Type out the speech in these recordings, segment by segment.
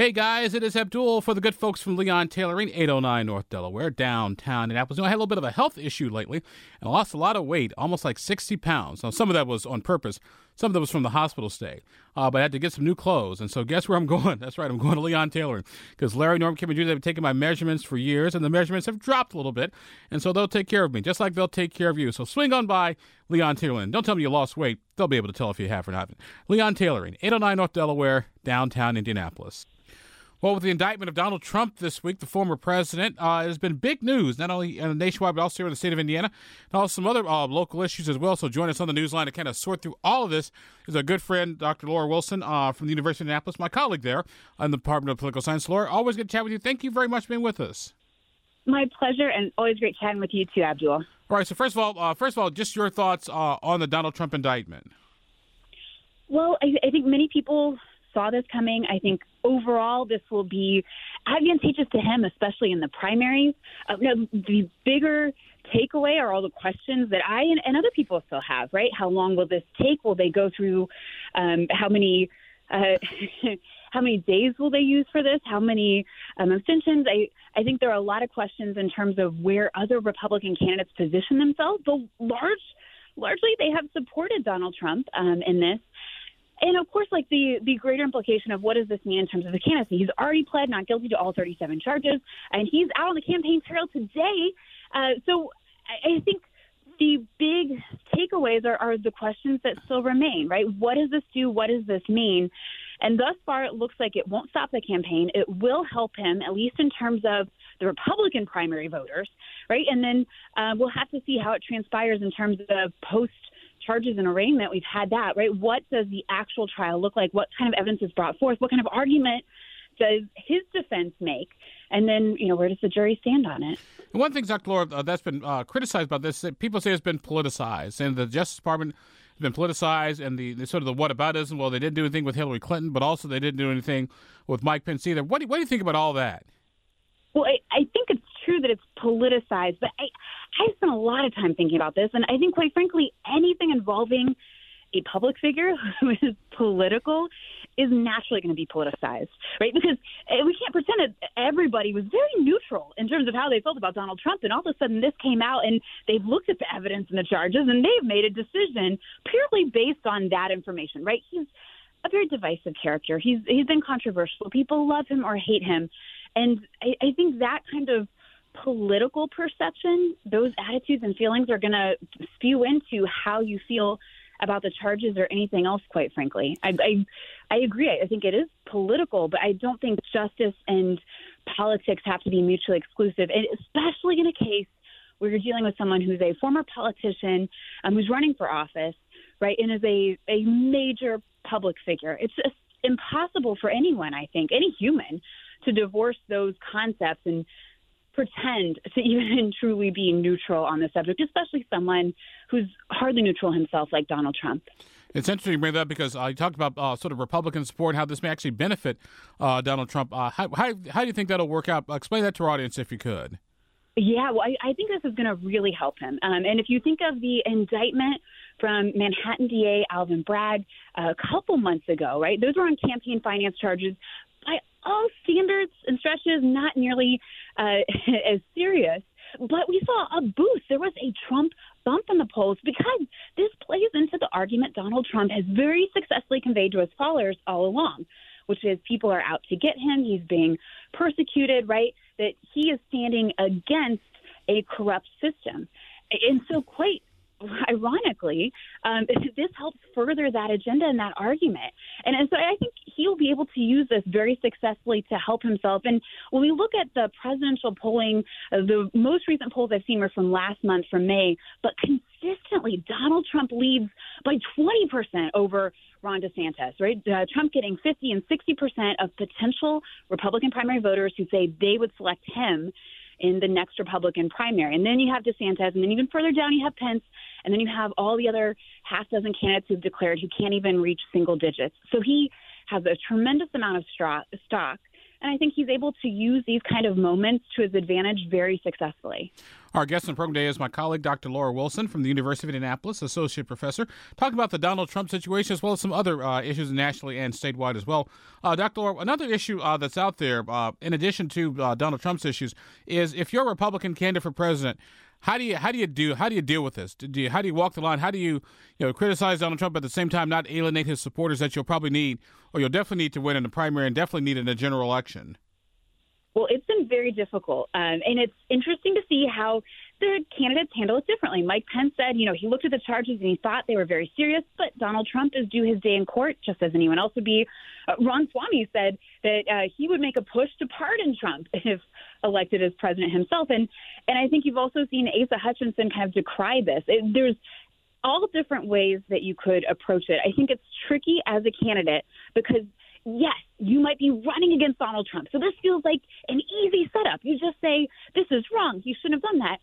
Hey guys, it is Abdul for the good folks from Leon Tailoring, 809 North Delaware, downtown Indianapolis. You know, I had a little bit of a health issue lately and lost a lot of weight, almost like 60 pounds. Now, some of that was on purpose, some of that was from the hospital stay. Uh, but I had to get some new clothes. And so, guess where I'm going? That's right, I'm going to Leon Tailoring because Larry, Norm, Kim, and Judy have taken my measurements for years and the measurements have dropped a little bit. And so, they'll take care of me just like they'll take care of you. So, swing on by Leon Tailoring. Don't tell me you lost weight, they'll be able to tell if you have or not. Leon Tailoring, 809 North Delaware, downtown Indianapolis. Well, with the indictment of Donald Trump this week, the former president, uh, has been big news, not only uh, nationwide, but also here in the state of Indiana, and also some other uh, local issues as well. So join us on the newsline to kind of sort through all of this is a good friend, Dr. Laura Wilson uh, from the University of Indianapolis, my colleague there in the Department of Political Science. Laura, always good to chat with you. Thank you very much for being with us. My pleasure, and always great chatting with you too, Abdul. All right. So first of all, uh, first of all, just your thoughts uh, on the Donald Trump indictment. Well, I, I think many people saw this coming. I think overall this will be advantageous to him, especially in the primaries. Uh, no, the bigger takeaway are all the questions that I and, and, other people still have, right? How long will this take? Will they go through um, how many? Uh, how many days will they use for this? How many um, abstentions? I, I think there are a lot of questions in terms of where other Republican candidates position themselves. But large, largely, they have supported Donald Trump um, in this and of course, like the the greater implication of what does this mean in terms of the candidacy? He's already pled not guilty to all 37 charges, and he's out on the campaign trail today. Uh, so I, I think the big takeaways are, are the questions that still remain, right? What does this do? What does this mean? And thus far, it looks like it won't stop the campaign. It will help him, at least in terms of the Republican primary voters, right? And then uh, we'll have to see how it transpires in terms of post charges and arraignment, we've had that, right? What does the actual trial look like? What kind of evidence is brought forth? What kind of argument does his defense make? And then, you know, where does the jury stand on it? And one thing, Dr. Laura, uh, that's been uh, criticized about this, people say it's been politicized, and the Justice Department has been politicized, and the, the sort of the whataboutism. Well, they didn't do anything with Hillary Clinton, but also they didn't do anything with Mike Pence either. What do, what do you think about all that? Well, I, I think it's true that it's politicized, but I, I spent a lot of time thinking about this, and I think, quite frankly, anything involving a public figure who is political is naturally going to be politicized, right? Because eh, we can't pretend that everybody was very neutral in terms of how they felt about Donald Trump, and all of a sudden this came out, and they've looked at the evidence and the charges, and they've made a decision purely based on that information, right? He's a very divisive character. He's he's been controversial. People love him or hate him, and I, I think that kind of political perception, those attitudes and feelings are going to spew into how you feel about the charges or anything else. Quite frankly, I, I I agree. I think it is political, but I don't think justice and politics have to be mutually exclusive, and especially in a case where you're dealing with someone who's a former politician um, who's running for office, right, and is a a major public figure. It's just impossible for anyone, I think, any human, to divorce those concepts and pretend to even truly be neutral on the subject, especially someone who's hardly neutral himself, like Donald Trump. It's interesting you bring that because uh, you talked about uh, sort of Republican support, and how this may actually benefit uh, Donald Trump. Uh, how, how, how, do you think that'll work out? Explain that to our audience if you could. Yeah, well, I, I think this is going to really help him. Um, and if you think of the indictment from Manhattan DA Alvin Bragg a couple months ago, right? Those were on campaign finance charges all standards and stretches, not nearly uh, as serious. But we saw a boost. There was a Trump bump in the polls because this plays into the argument Donald Trump has very successfully conveyed to his followers all along, which is people are out to get him. He's being persecuted, right? That he is standing against a corrupt system. And so, quite ironically, um, this helps further that agenda and that argument. And, and so I think he'll be able to use this very successfully to help himself. And when we look at the presidential polling, uh, the most recent polls I've seen were from last month, from May, but consistently Donald Trump leads by 20% over Ron DeSantis, right? Uh, Trump getting 50 and 60% of potential Republican primary voters who say they would select him in the next Republican primary. And then you have DeSantis, and then even further down you have Pence, and then you have all the other half dozen candidates who've declared who can't even reach single digits. So he has a tremendous amount of stock And I think he's able to use these kind of moments to his advantage very successfully. Our guest on the program today is my colleague, Dr. Laura Wilson from the University of Indianapolis, associate professor, talking about the Donald Trump situation as well as some other uh, issues nationally and statewide as well. Uh, Dr. Laura, another issue uh, that's out there, uh, in addition to uh, Donald Trump's issues, is if you're a Republican candidate for president, how do you how do you do how do you deal with this? Do you, how do you walk the line? How do you you know criticize Donald Trump at the same time not alienate his supporters that you'll probably need or you'll definitely need to win in the primary and definitely need in a general election? Well, it's been very difficult, um, and it's interesting to see how the candidates handle it differently. Mike Pence said, you know, he looked at the charges and he thought they were very serious, but Donald Trump is due his day in court, just as anyone else would be. Uh, Ramaswamy said that uh, he would make a push to pardon Trump if elected as president himself, and and I think you've also seen Asa Hutchinson kind of decry this. It, there's all different ways that you could approach it. I think it's tricky as a candidate because yes, you might be running against Donald Trump. So this feels like an easy setup. You just say, this is wrong. You shouldn't have done that.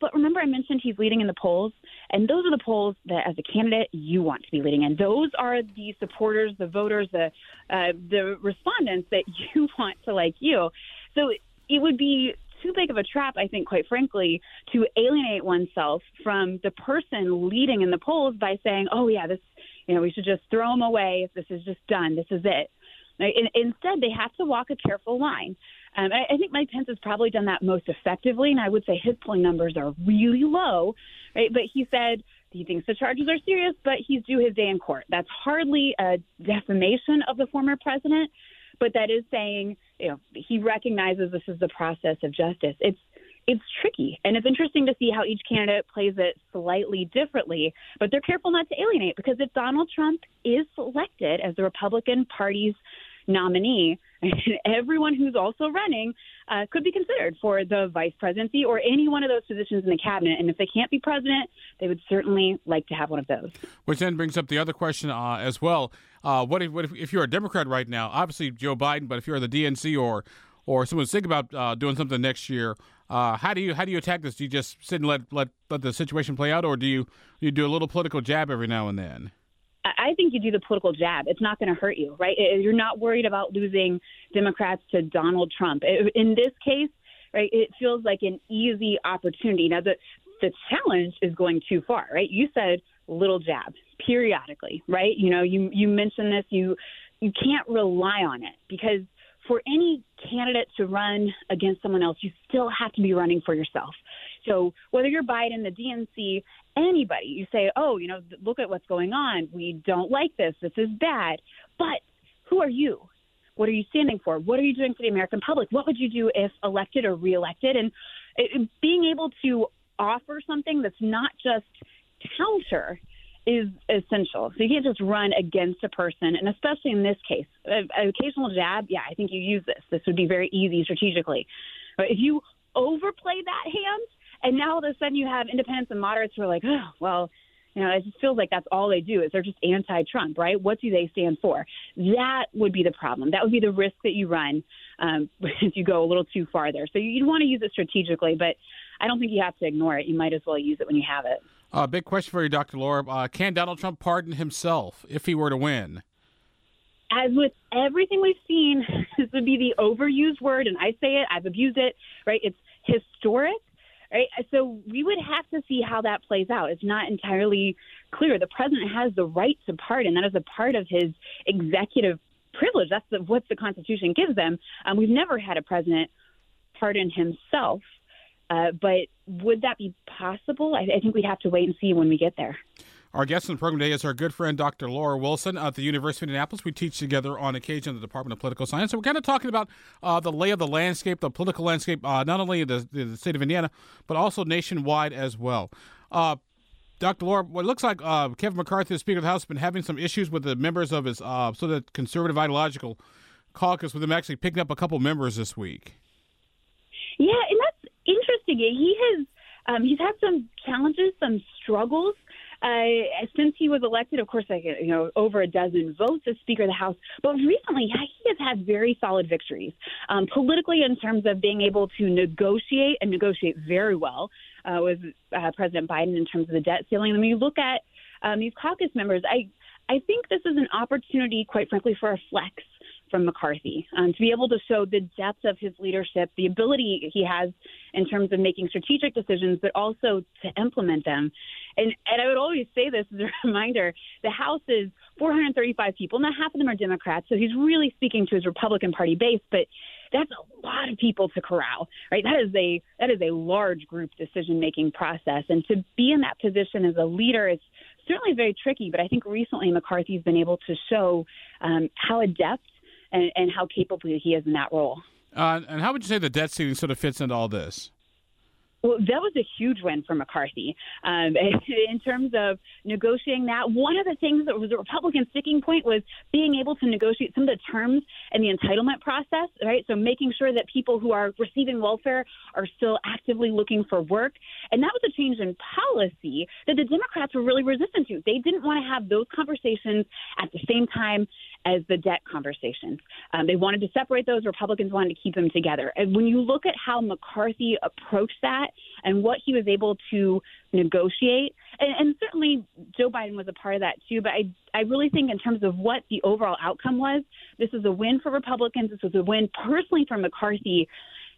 But remember, I mentioned he's leading in the polls, and those are the polls that, as a candidate, you want to be leading in. Those are the supporters, the voters, the uh, the respondents that you want to like you. So it would be too big of a trap, I think, quite frankly, to alienate oneself from the person leading in the polls by saying, "Oh yeah, this, you know, we should just throw him away. If this is just done. This is it." Instead, they have to walk a careful line. Um, I, I think Mike Pence has probably done that most effectively, and I would say his polling numbers are really low, right? But he said he thinks the charges are serious, but he's due his day in court. That's hardly a defamation of the former president, but that is saying you know he recognizes this is the process of justice. It's it's tricky and it's interesting to see how each candidate plays it slightly differently but they're careful not to alienate because if donald trump is selected as the republican party's nominee, everyone who's also running uh, could be considered for the vice presidency or any one of those positions in the cabinet. And if they can't be president, they would certainly like to have one of those. Which then brings up the other question uh, as well. Uh, what, if, what if, if, you're a Democrat right now? Obviously Joe Biden, but if you're the DNC or or someone's thinking about uh, doing something next year, uh, how do you how do you attack this? Do you just sit and let let let the situation play out, or do you you do a little political jab every now and then? I think you do the political jab. It's not going to hurt you, right? You're not worried about losing Democrats to Donald Trump. In this case, right, it feels like an easy opportunity. Now, the the challenge is going too far, right? You said little jab periodically, right? You know, you you mentioned this. You you can't rely on it because for any candidate to run against someone else, you still have to be running for yourself. So whether you're Biden, the DNC, anybody, you say, oh, you know, look at what's going on. We don't like this. This is bad. But who are you? What are you standing for? What are you doing for the American public? What would you do if elected or reelected? And it, being able to offer something that's not just counter is essential. So you can't just run against a person, and especially in this case, an occasional jab. Yeah, I think you use this. This would be very easy strategically. But if you overplay that hand, and now all of a sudden you have independents and moderates who are like, oh, well, you know, it just feels like that's all they do is they're just anti-Trump, right? What do they stand for? That would be the problem. That would be the risk that you run um, if you go a little too far there. So you'd want to use it strategically, but I don't think you have to ignore it. You might as well use it when you have it. Uh, big question for you, Dr. Laura. Uh, can Donald Trump pardon himself if he were to win? As with everything we've seen, this would be the overused word, and I say it, I've abused it, right? It's historic Right? So we would have to see how that plays out. It's not entirely clear. The president has the right to pardon. That is a part of his executive privilege. That's the, what the Constitution gives them. Um, we've never had a president pardon himself. Uh, but would that be possible? I, I think we'd have to wait and see when we get there. Our guest on the program today is our good friend Dr. Laura Wilson at the University of Indianapolis. We teach together on occasion in the Department of Political Science. So we're kind of talking about uh, the lay of the landscape, the political landscape, uh, not only in the, the, state of Indiana, but also nationwide as well. Uh, Dr. Laura, what looks like uh, Kevin McCarthy, the Speaker of the House, has been having some issues with the members of his uh, sort of conservative ideological caucus, with him actually picking up a couple members this week. Yeah, and that's interesting. He has um, he's had some challenges, some struggles uh, since he was elected, of course, like you know, over a dozen votes as Speaker of the House. But recently, he has had very solid victories um, politically in terms of being able to negotiate and negotiate very well uh, with uh, President Biden in terms of the debt ceiling. When you look at um, these caucus members, I I think this is an opportunity, quite frankly, for a flex from McCarthy um, to be able to show the depth of his leadership, the ability he has in terms of making strategic decisions, but also to implement them. And, and I would always say this as a reminder the House is 435 people. Now, half of them are Democrats, so he's really speaking to his Republican Party base, but that's a lot of people to corral, right? That is a that is a large group decision making process, and to be in that position as a leader is certainly very tricky. But I think recently McCarthy's been able to show um, how adept and, and, how capable he is in that role. Uh, and how would you say the debt ceiling sort of fits into all this? Well, that was a huge win for McCarthy um, in terms of negotiating that. One of the things that was a Republican sticking point was being able to negotiate some of the terms in the entitlement process, right? So making sure that people who are receiving welfare are still actively looking for work. And that was a change in policy that the Democrats were really resistant to. They didn't want to have those conversations at the same time as the debt conversations. Um, they wanted to separate those. Republicans wanted to keep them together. And when you look at how McCarthy approached that and what he was able to negotiate, and, and certainly Joe Biden was a part of that too. But I, I really think in terms of what the overall outcome was, this was a win for Republicans. This was a win personally for McCarthy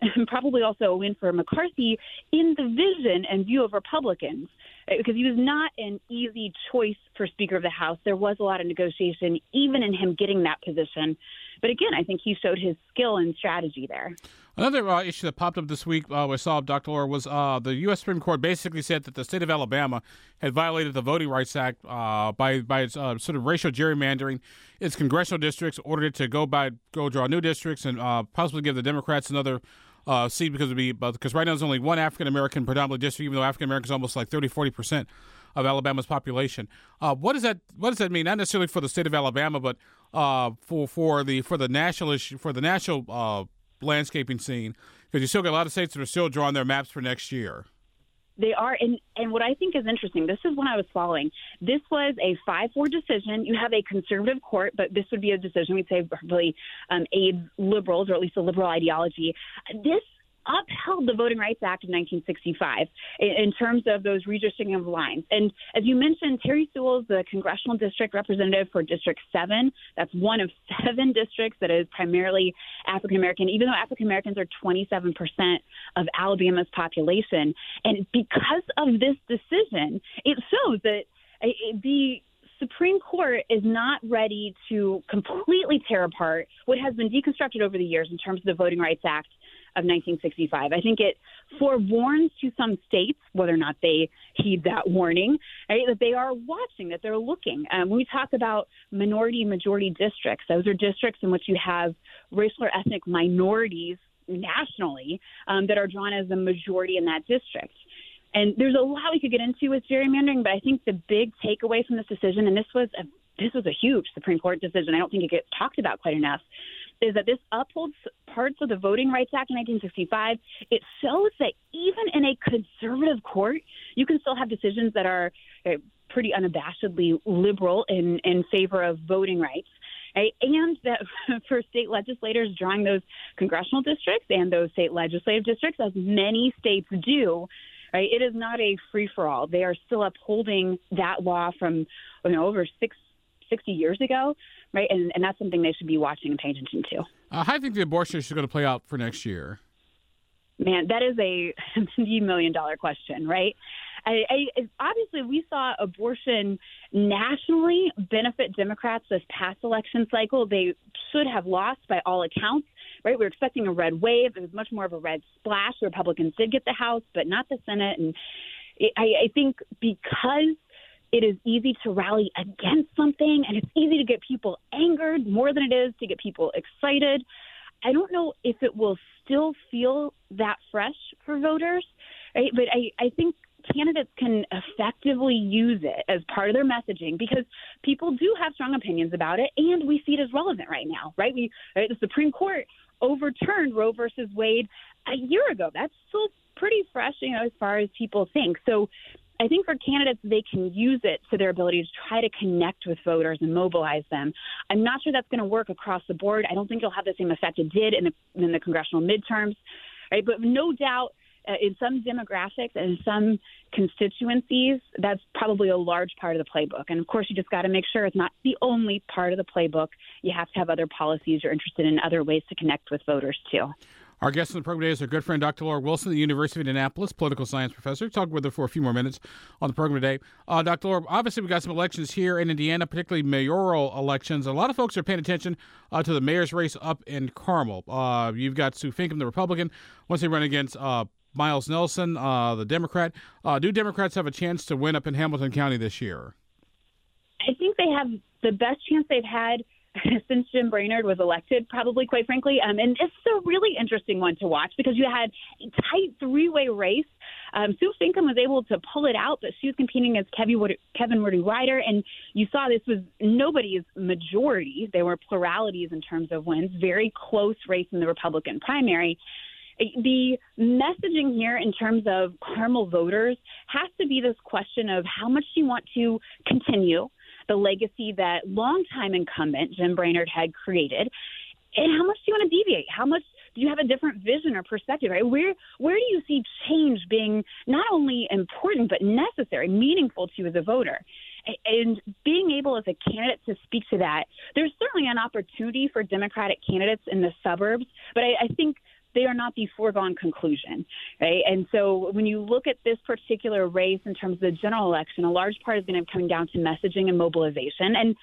and probably also a win for McCarthy in the vision and view of Republicans because he was not an easy choice for Speaker of the House. There was a lot of negotiation, even in him getting that position. But again, I think he showed his skill and strategy there. Another uh, issue that popped up this week uh, we saw Dr. Laura was uh, the U.S. Supreme Court basically said that the state of Alabama had violated the Voting Rights Act uh, by by its uh, sort of racial gerrymandering. Its congressional districts ordered it to go by go draw new districts and uh, possibly give the Democrats another uh, because it'd be because right now there's only one African American predominantly district, even though African American is almost like 30, 40 percent of Alabama's population. Uh, what does that What does that mean? Not necessarily for the state of Alabama, but uh, for for the for the national issue for the national uh, landscaping scene, because you still got a lot of states that are still drawing their maps for next year. They are, and and what I think is interesting. This is when I was following. This was a five-four decision. You have a conservative court, but this would be a decision we'd say probably um, aids liberals or at least a liberal ideology. This upheld the Voting Rights Act of 1965 in, in terms of those redistricting of lines. And as you mentioned, Terry Sewell is the congressional district representative for District 7. That's one of seven districts that is primarily African American, even though African Americans are 27% of Alabama's population. And because of this decision, it shows that uh, uh, the Supreme Court is not ready to completely tear apart what has been deconstructed over the years in terms of the Voting Rights Act of 1965. I think it forewarns to some states, whether or not they heed that warning, right, that they are watching, that they're looking. Um, when we talk about minority majority districts, those are districts in which you have racial or ethnic minorities nationally um, that are drawn as the majority in that district. And there's a lot we could get into with gerrymandering, but I think the big takeaway from this decision, and this was a this was a huge Supreme Court decision. I don't think it gets talked about quite enough is that this upholds parts of the Voting Rights Act in 1965. It shows that even in a conservative court, you can still have decisions that are uh, pretty unabashedly liberal in, in favor of voting rights. Right? And that for state legislators drawing those congressional districts and those state legislative districts, as many states do, right? It is not a free for all. They are still upholding that law from you know over six 60 years ago, right? And, and that's something they should be watching and paying attention to. Uh, how do you think the abortion issue is going to play out for next year? Man, that is a million dollar question, right? I, I, obviously, we saw abortion nationally benefit Democrats this past election cycle. They should have lost by all accounts, right? We are expecting a red wave. It was much more of a red splash. The Republicans did get the House, but not the Senate. And I, I think because it is easy to rally against something and it's easy to get people angered more than it is to get people excited. I don't know if it will still feel that fresh for voters, right? But I, I think candidates can effectively use it as part of their messaging because people do have strong opinions about it and we see it as relevant right now, right? We right, the Supreme Court overturned Roe versus Wade a year ago. That's still pretty fresh, you know, as far as people think. So I think for candidates, they can use it to their ability to try to connect with voters and mobilize them. I'm not sure that's going to work across the board. I don't think it'll have the same effect it did in the, in the congressional midterms, right? But no doubt uh, in some demographics and some constituencies, that's probably a large part of the playbook. And of course, you just got to make sure it's not the only part of the playbook. You have to have other policies you're interested in, other ways to connect with voters too. Our guest on the program today is our good friend Dr. Laura Wilson, the University of Indianapolis political science professor. Talk with her for a few more minutes on the program today. Uh, Dr. Laura, obviously we've got some elections here in Indiana, particularly mayoral elections. A lot of folks are paying attention uh, to the mayor's race up in Carmel. Uh, you've got Sue Finkam, the Republican, once they run against uh, Miles Nelson, uh, the Democrat. Uh, do Democrats have a chance to win up in Hamilton County this year? I think they have the best chance they've had since Jim Brainard was elected, probably, quite frankly. Um, and it's a really interesting one to watch because you had a tight three way race. Um, Sue Finkam was able to pull it out, but she was competing against Kevin Woody Rider. And you saw this was nobody's majority. There were pluralities in terms of wins, very close race in the Republican primary the messaging here in terms of Carmel voters has to be this question of how much do you want to continue the legacy that longtime incumbent Jim Brainard had created. And how much do you want to deviate? How much do you have a different vision or perspective? Right? Where where do you see change being not only important but necessary, meaningful to you as a voter? And being able as a candidate to speak to that, there's certainly an opportunity for Democratic candidates in the suburbs, but I, I think they are not the foregone conclusion, right? And so when you look at this particular race in terms of the general election, a large part is going to be coming down to messaging and mobilization. And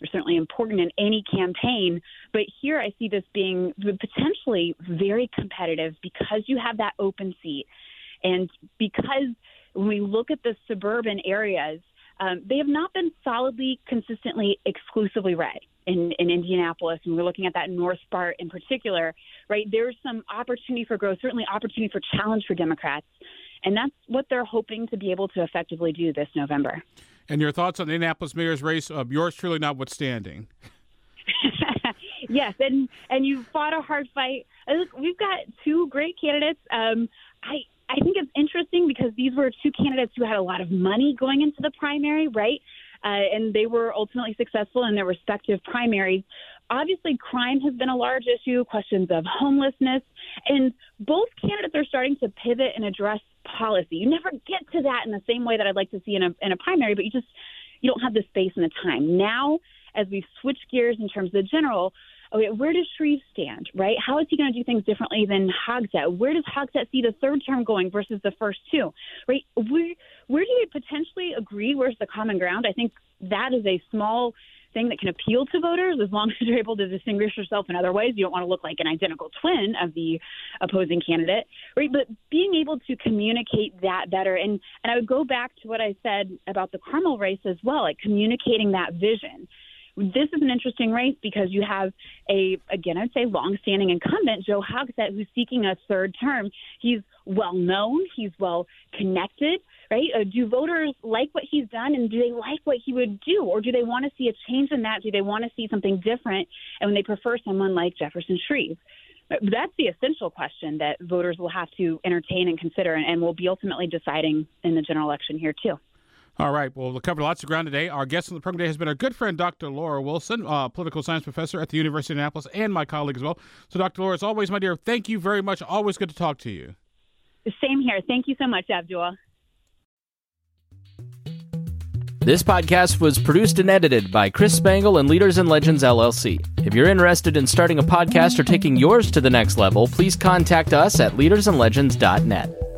they're certainly important in any campaign. But here I see this being potentially very competitive because you have that open seat. And because when we look at the suburban areas, um, they have not been solidly, consistently, exclusively red in, in Indianapolis, and we're looking at that North part in particular, right? There's some opportunity for growth, certainly opportunity for challenge for Democrats. And that's what they're hoping to be able to effectively do this November. And your thoughts on the Indianapolis mayor's race, uh, yours truly notwithstanding. yes, and and you fought a hard fight. We've got two great candidates. Um, I I think it's interesting because these were two candidates who had a lot of money going into the primary, right? Uh, and they were ultimately successful in their respective primaries. Obviously, crime has been a large issue, questions of homelessness, and both candidates are starting to pivot and address policy. You never get to that in the same way that I'd like to see in a in a primary, but you just you don't have the space and the time. Now, as we switch gears in terms of the general, okay, where does Shreve stand, right? How is he going to do things differently than Hogsett? Where does Hogsett see the third term going versus the first two, right? Where, where do you potentially agree? Where's the common ground? I think that is a small thing that can appeal to voters as long as you're able to distinguish yourself in other ways. You don't want to look like an identical twin of the opposing candidate, right? But being able to communicate that better, and and I would go back to what I said about the Carmel race as well, like communicating that vision this is an interesting race because you have a, again, I'd say long-standing incumbent, Joe Hogsett, who's seeking a third term. He's well known, he's well connected, right? Uh, do voters like what he's done and do they like what he would do? Or do they want to see a change in that? Do they want to see something different? And they prefer someone like Jefferson Shreve? Uh, that's the essential question that voters will have to entertain and consider and, and will be ultimately deciding in the general election here, too. All right. Well, we've covered lots of ground today. Our guest on the program today has been our good friend, Dr. Laura Wilson, uh, political science professor at the University of Indianapolis, and my colleague as well. So, Dr. Laura, as always, my dear, thank you very much. Always good to talk to you. Same here. Thank you so much, Abdul. This podcast was produced and edited by Chris Spangle and Leaders and Legends LLC. If you're interested in starting a podcast or taking yours to the next level, please contact us at leadersandlegends.net.